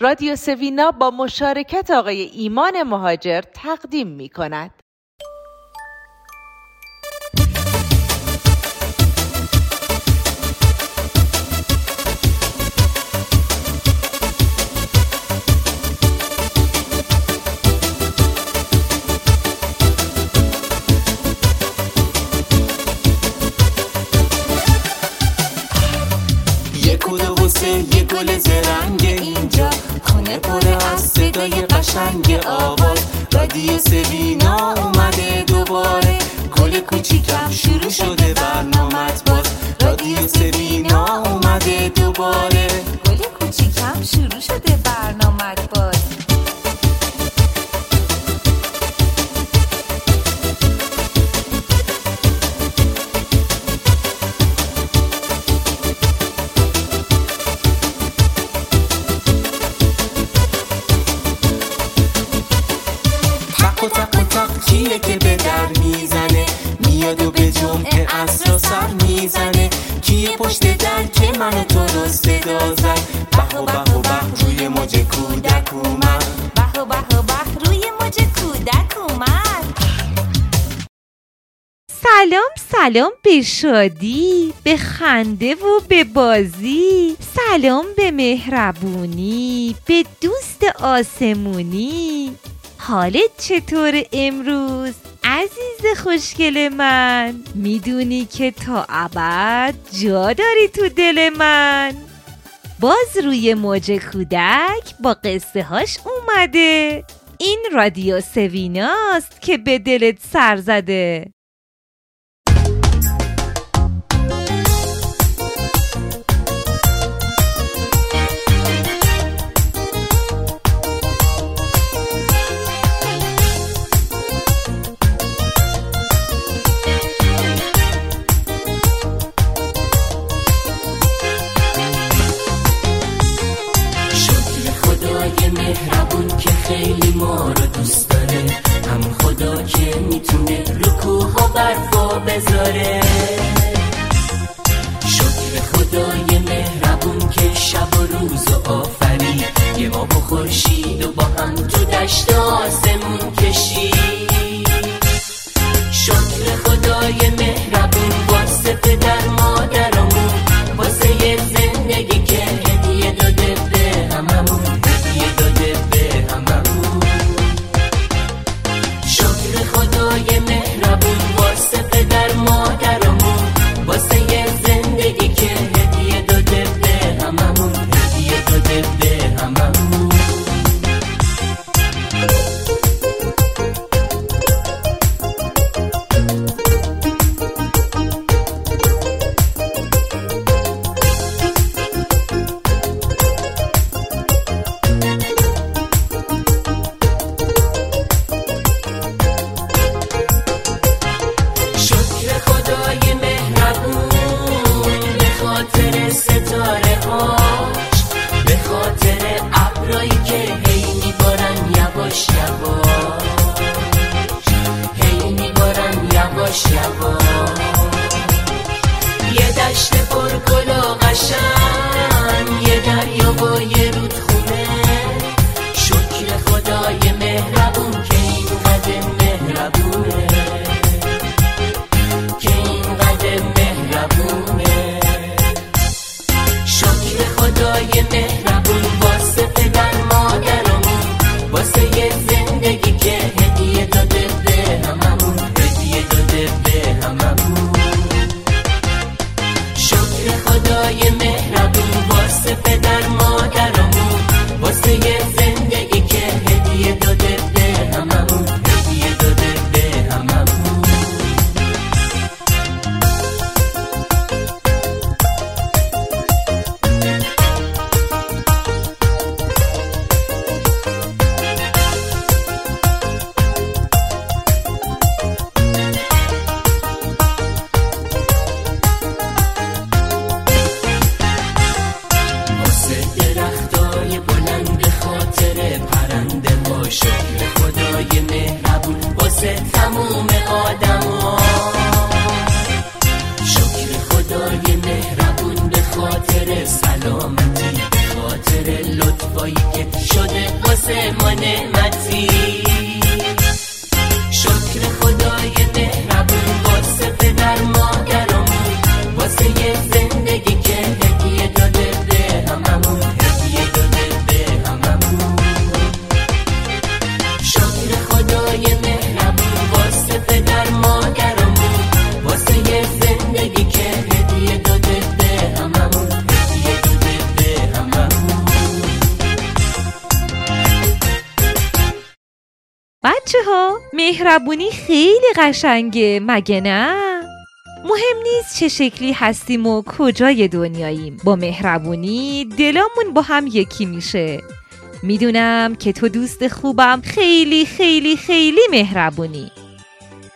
رادیو سوینا با مشارکت آقای ایمان مهاجر تقدیم می کند. سعی سبینا اومده دوباره. گل کوچیکم شروع شده برنامه سلام سلام به شادی به خنده و به بازی. سلام به مهربونی به دوست آسمونی. حالت چطور امروز؟ عزیز خوشگل من می‌دونی که تا ابد جا داری تو دل من. باز روی موج کودک با قصه هاش اومده. این رادیو سویناست که به دلت سر زده. مهربونی خیلی قشنگه مگه نه؟ مهم نیست چه شکلی هستیم و کجای دنیاییم. با مهربونی دلامون با هم یکی میشه. می‌دونم که تو دوست خوبم خیلی خیلی خیلی مهربونی.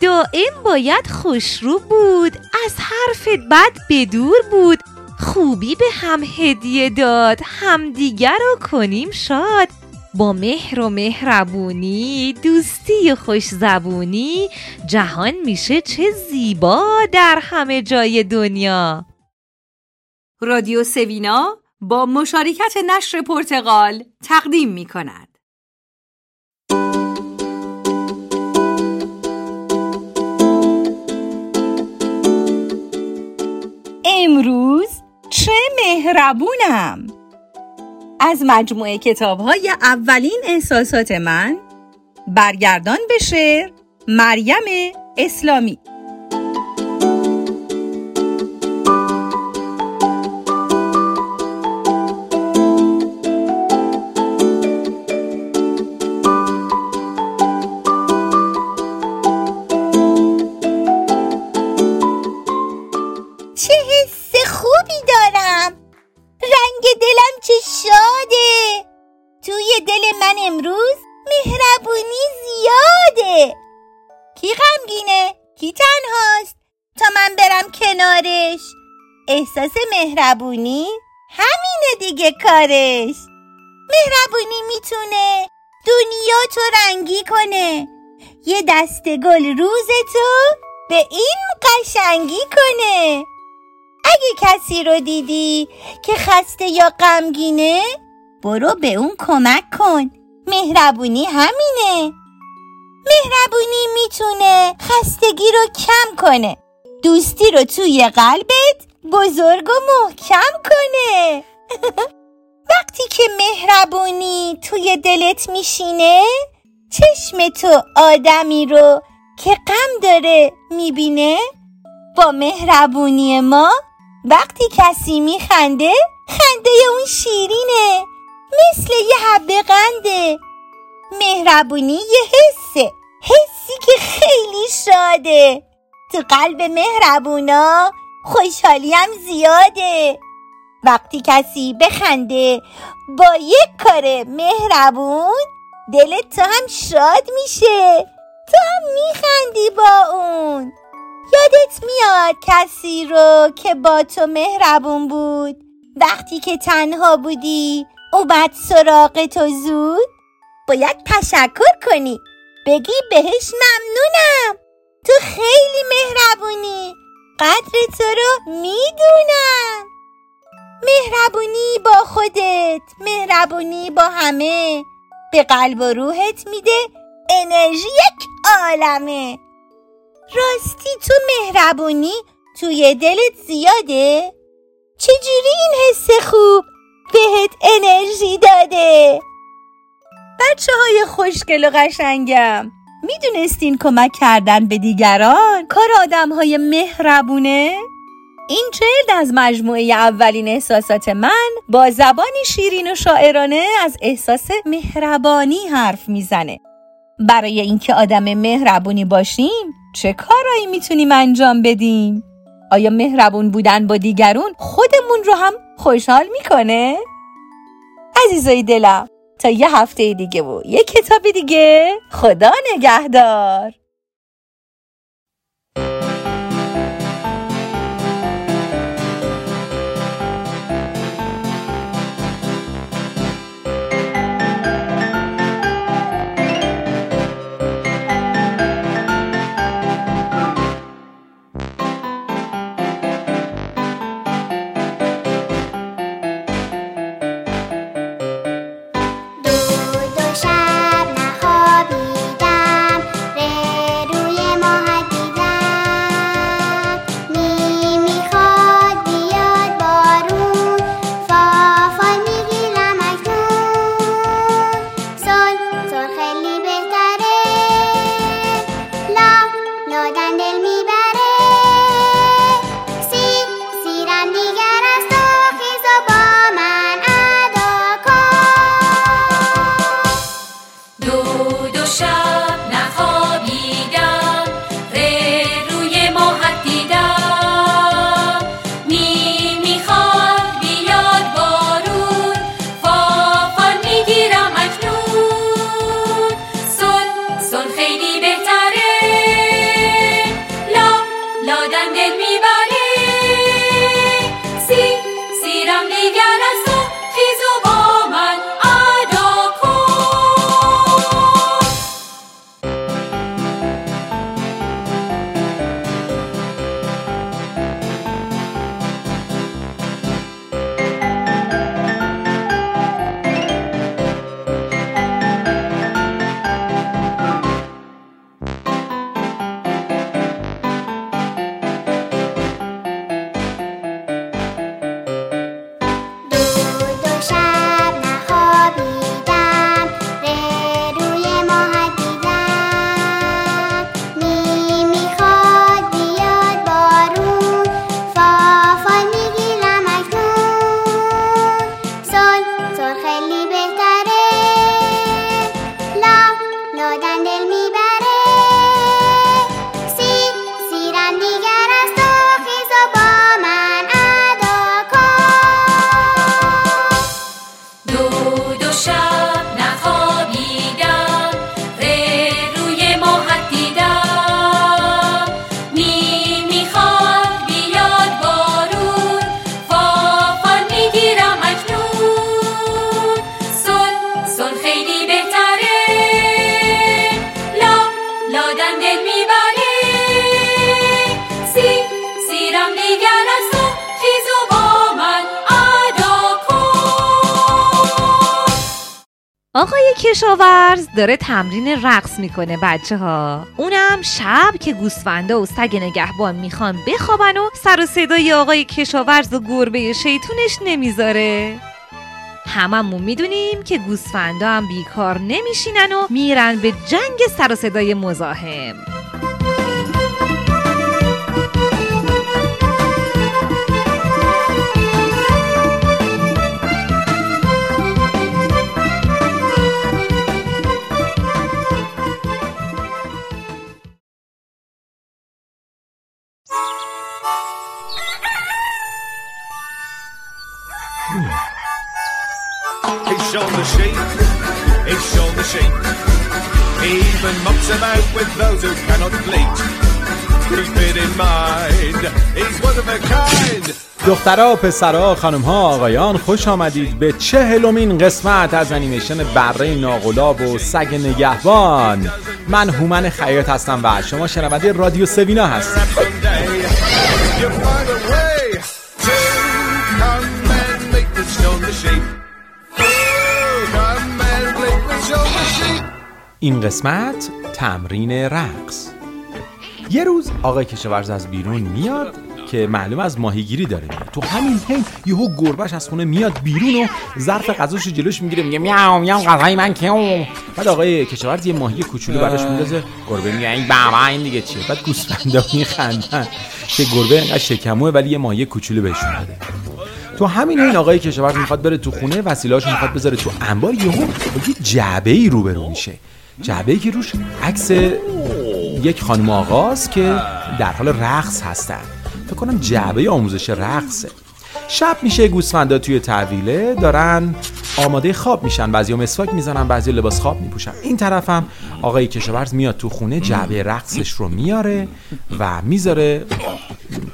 دائم باید خوشرو بود از حرفت بد بدور بود. خوبی به هم هدیه داد همدیگر رو کنیم شاد. با مهر و مهربونی دوستی و خوش زبونی جهان میشه چه زیبا در همه جای دنیا رادیو سوینا با مشارکت نشر پرتغال تقدیم می کند. امروز چه مهربونم از مجموعه کتاب های اولین احساسات من برگردان به شعر مریم اسلامی. مهربونی؟ همینه دیگه کارش. مهربونی می‌تونه دنیا تو رنگی کنه. یه دست گل روز تو به این قشنگی کنه. اگه کسی رو دیدی که خسته یا غمگینه برو به اون کمک کن. مهربونی همینه. مهربونی می‌تونه خستگی رو کم کنه. دوستی رو توی قلبت بزرگ و محکم کنه. وقتی که مهربونی توی دلت میشینه چشم تو آدمی رو که غم داره می‌بینه. با مهربونی ما وقتی کسی میخنده خنده اون شیرینه. مثل یه حبه قنده. مهربونی یه حسه. حسی که خیلی شاده. تو قلب مهربونا خوشحالی هم زیاده. وقتی کسی بخنده با یک کار مهربون دلت تو هم شاد میشه. تو هم میخندی با اون. یادت میاد کسی رو که با تو مهربون بود؟ وقتی که تنها بودی اومد سراغ تو زود؟ باید تشکر کنی. بگی بهش ممنونم. تو خیلی مهربونی. قدر تو رو می‌دونم مهربونی با خودت مهربونی با همه به قلب و روحت میده انرژی یک عالمه راستی تو مهربونی توی دلت زیاده؟ چجوری این حس خوب بهت انرژی داده؟ بچه های خوشگل و قشنگم می‌دونستین کمک کردن به دیگران کار آدم های مهربونه؟ این چرد از مجموعه اولین احساسات من با زبانی شیرین و شاعرانه از احساس مهربانی حرف می‌زنه برای اینکه آدم مهربونی باشیم چه کارایی می‌تونیم انجام بدیم؟ آیا مهربون بودن با دیگرون خودمون رو هم خوشحال می‌کنه؟ عزیزای دلم تا یه هفته دیگه و یه کتاب دیگه. خدا نگهدار. کشاورز داره تمرین رقص می‌کنه بچه ها اونم شب که گوسفندا و سگ نگهبان می‌خوان بخوابن و سر و صدای آقای کشاورز و گربه شیطونش نمی‌ذاره. هممون می‌دونیم که گوسفندا هم بیکار نمیشینن و میرن به جنگ سر و صدای مزاحم. دخترها، پسرها، خانمها، آقایان خوش آمدید به چهلمین قسمت از انیمیشن بره ناغلاب و سگ نگهبان. من هومن خیاط هستم و شما شنونده رادیو سوینا هستید. این قسمت تمرین رقص. یه روز آقای کشاورز از بیرون میاد که معلوم از ماهیگیری داره میاد تو همین حین یهو گربش از خونه میاد بیرون و ظرف غذاش رو جلوش می‌گیره میگه میاو میاو غذای من کیو؟ بعد آقای کشاورز یه ماهی کوچولو براش میندازه. گربه میگه این بابا این دیگه چیه؟ بعد گوسفندا میخندن. که گربه اینقدر شکموه ولی یه ماهی کوچولو بهشون داده تو همین این آقای کشاورز می‌خواد بره تو خونه وسیله‌هاشو می‌خواد بذاره تو انبار یهو با یه جعبه ای روبرو میشه. جعبه ای که روش عکس یک خانم آقاست که در حال رقص هستن. فکر کنم جعبه آموزش رقصه. شب میشه گوسفندا توی تحویله دارن آماده خواب میشن. بعضی مسواک می‌زنن بعضی لباس خواب میپوشن. این طرفم آقای کشاورز میاد تو خونه جعبه رقصش رو میاره و می‌ذاره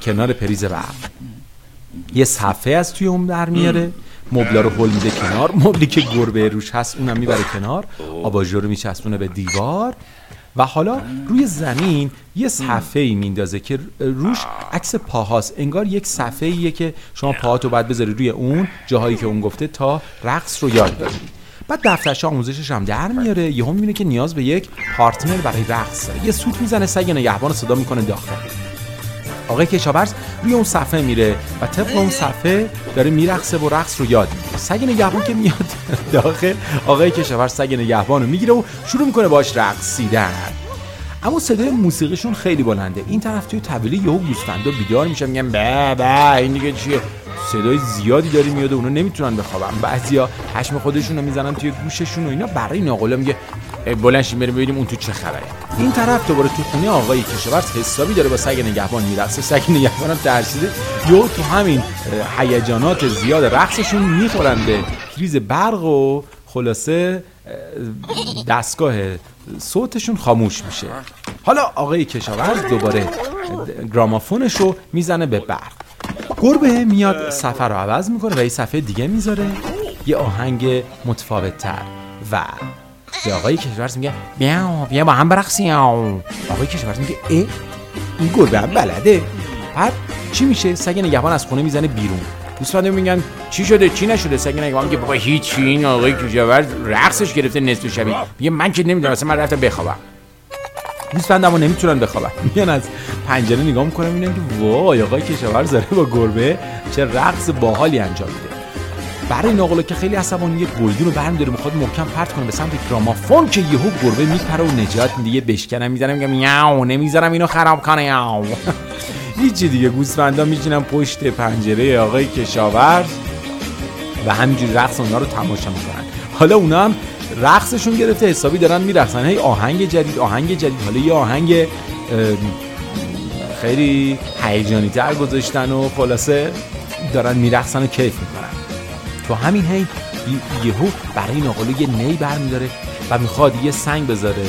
کنار پریز برق. یه صفحه از توی اون در میاره. مبلا رو هل میده کنار. مبلی که گربه روش هست اونم می‌بره کنار. آباژور رو میچسبونه به دیوار. و حالا روی زمین یه صفحه ای میندازه که روش عکس پاهاست. انگار یک صفحه ایه که شما پاهاتو باید بذاری روی اون جاهایی که اون گفته تا رقص رو یاد بگیری. بعد دفترش آموزشش هم در میاره. یهو می‌بینه که نیاز به یک پارتنر برای رقص داره. یه سوت می‌زنه سگ نگهبان صدا می‌کنه داخل. آقای کشاورز روی اون صفحه میره و طبق اون صفحه داره میرقصه و رقص رو یاد می‌گیره. سگ نگهبان که میاد داخل آقای کشاورز سگ نگهبان رو می‌گیره و شروع می‌کنه باش رقصیدن. اما صدای موسیقیشون خیلی بلنده. این طرف توی طویله یهو گوسفندا بیدار میشن میگن به به این دیگه چیه؟ صدای زیادی داری میاد و اونا نمی‌تونن بخوابن. بعضیا پشم خودشون رو می‌زنن توی گوششون و اینا. برای ناقلا میگه بلند شیم بریم ببینیم اون تو چه خبره. این طرف دوباره تو خونه آقای کشاورز حسابی داره با سگ نگهبان میرقصه. سگ نگهبان هم ترسیده. یهو تو همین هیجانات زیاد رقصشون می‌خورن به پریز برق و خلاصه اه، دستگاه صوتشون خاموش میشه. حالا آقای کشاورز دوباره گرامافونش رو می‌زنه به برق. گربه میاد صفحه رو عوض می‌کنه و یه صفحه دیگه می‌ذاره. یه آهنگ متفاوت تر و به آقای کشاورز میگه بیا بیا با هم برقصیم آقای کشاورز میگه اه این گربه هم بلده بعد چی میشه سگ نگهبان از خونه می‌زنه بیرون گوسفندا میگن چی شده چی نشده سگ نگهبان میگه بابا هیچی این آقای کشاورز رقصش گرفته نصف شبی میگه من که نمی‌دونم اصلا من رفتم بخوابم گوسفند اما نمی‌تونن بخوابن میان از پنجره نگاه می‌کنن می‌بینن که وای آقای کشاورز داره با گربه چه رقص باحالی انجام میده برای ناقلا که خیلی عصبانی یه گلدون رو برمیداره می‌خواد محکم پرت کنه به سمت گرامافون که یهو گربه میپره و نجات میده. یه بشکنم می‌زنه میگم یاو نمی‌ذارم اینو خراب کنه یاو. هیچی دیگه گوسفندا میشینن پشت پنجره آقای کشاورز و همینجوری رقص اونا رو تماشا می‌کنن. حالا اونا هم رقصشون گرفته حسابی دارن میرقصن. هی آهنگ جدید آهنگ جدید. حالا یه آهنگ خیلی هیجانی تر گذاشتن و خلاصه دارن میرقصن و کیف می‌کنن. تو همین هی یهو برای ناقلو یه نی برمیداره و می‌خواد یه سنگ بذاره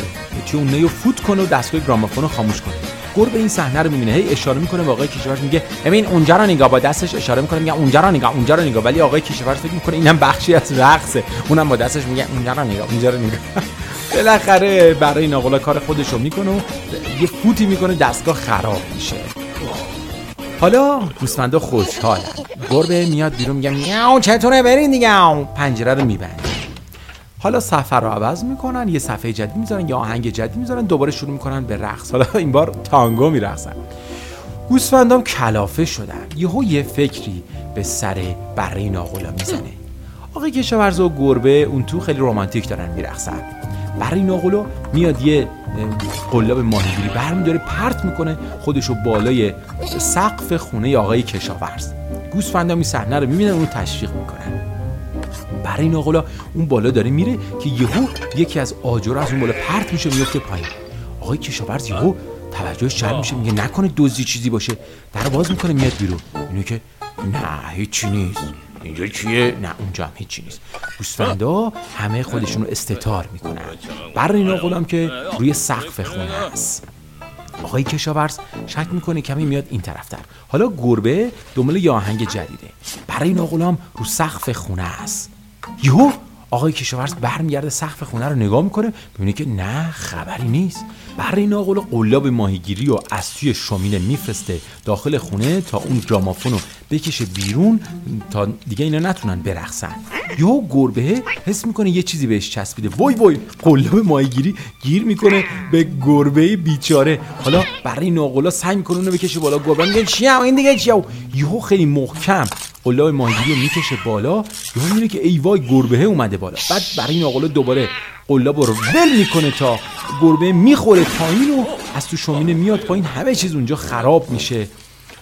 توی اون نی رو فوت کنه و دستگاه گرامافون رو خاموش کنه. گربه این صحنه رو می‌بینه هی اشاره می‌کنه به آقای کشاورز میگه ببین اونجا رو نگاه با دستش اشاره می‌کنه میگه اونجا رو نگاه اونجا رو نگاه. ولی آقای کشاورز فکر می‌کنه اینم بخشی از رقصه. اونم با دستش میگه اونجا رو نگاه اونجا رو نگاه. بالاخره برای ناقلا کار خودش رو می‌کنه و یه فوتی می‌کنه دستگاه خراب میشه. حالا گوسفندا خوشحالن گربه میاد بیرون میگه میاو چطوره؟ برین دیگه. پنجره رو میبنده حالا صفحه رو عوض می‌کنن یه صفحه جدید می‌ذارن یا آهنگ جدید می‌ذارن دوباره شروع می‌کنن به رقص. حالا این بار تانگو میرقصن. گوسفندام کلافه شدن. یهو یه فکری به سر بره ناقلا می‌زنه. آقای کشاورز و گربه اون تو خیلی رمانتیک دارن میرقصن. برای ناقلا میاد یه قلاب ماهیگیری برمیداره پرت می‌کنه خودشو بالای سقف خونه آقای کشاورز. گوسفندا این صحنه رو می‌بینن اونو تشویق می‌کنن برای ناقلا اون بالا داره میره که یهو یکی از آجرها از اون بالا پرت میشه میفته پایین. آقای کشاورز یهو توجهش جلب میشه میگه نکنه دزدی چیزی باشه. در باز می‌کنه میاد بیرون. اینو که نه هیچی نیست. اینجا چیه؟ نه اونجا هم هیچی نیست. گوسفندا همه خودشون رو استتار می‌کنن. برای ناقلا هم که روی سقف خونه است. آقای کشاورز شک می‌کنه کمی میاد این طرفتر. حالا گربه دنبال یه آهنگ جدیده. برای ناغلام رو سقف خونه است. یهو آقای کشاورز برمیگرده سقف خونه رو نگاه می‌کنه می‌بینه که نه خبری نیست. برای ناقل قلاب ماهیگیری و از توی شومینه میفرسته داخل خونه تا اون گرامافون رو بکشه بیرون تا دیگه اینا نتونن برقصن. یهو گربه حس می‌کنه یه چیزی بهش چسبیده. وای وای قلاب ماهیگیری گیر می‌کنه به گربه بیچاره. حالا برای ناقلا سعی می‌کنه اونو بکشه بالا. گربه میگه چیه؟ این دیگه چیه؟ یهو خیلی محکم قلاب ماهیگیری می‌کشه بالا یهو می‌بینه که ای وای گربه اومده بالا. بعد برای ناقلا دوباره قلاب رو ول می‌کنه تا گربه می‌خوره پایین و از تو شومینه میاد پایین. همه چیز اونجا خراب میشه.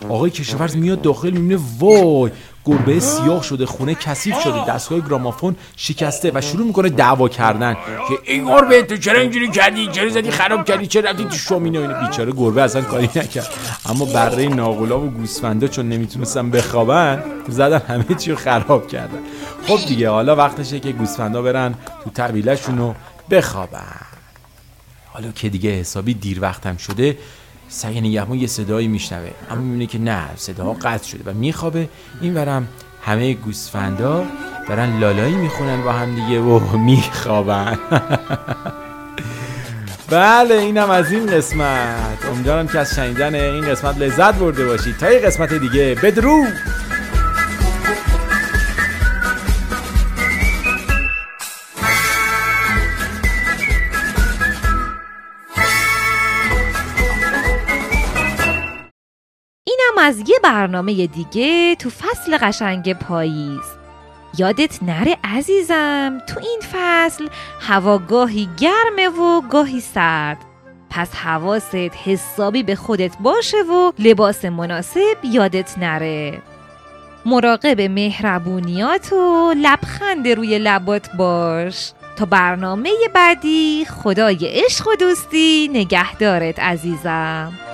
آقای کشاورز میاد داخل می‌بینه وای گربه سیاه شده خونه کثیف شده دستگاه گرامافون شکسته و شروع می‌کنه دعوا کردن که این گربه تو چرا اینجوری کردی چرا زدی خراب کردی چرا رفتی تو شومینه اینو بیچاره گربه اصلا کاری نکرد. اما برای ناقلا و گوسفندا چون نمی‌تونستن بخوابن زدن همه چی خراب کردن. خب دیگه حالا وقتشه که گوسفندا برن تو طویلشون رو بخوابن. حالا که دیگه حسابی دیر وقتم شده سگ نگهبان یه صدایی میشنوه. اما می‌بینه که نه صداها قطع شده و میخوابه. این ورم همه گوسفندا دارن لالایی می‌خونن با هم دیگه. و میخوابن. بله اینم از این قسمت. امیدوارم که از شنیدن این قسمت لذت برده باشید. تا یه قسمت دیگه بدرود! از یه برنامه دیگه تو فصل قشنگ پاییز. یادت نره عزیزم تو این فصل هوا گاهی گرمه و گاهی سرد. پس حواست حسابی به خودت باشه و لباس مناسب یادت نره. مراقب مهربونیات و لبخند روی لبات باش. تا برنامه بعدی خدای عشق و دوستی. نگهدارت عزیزم.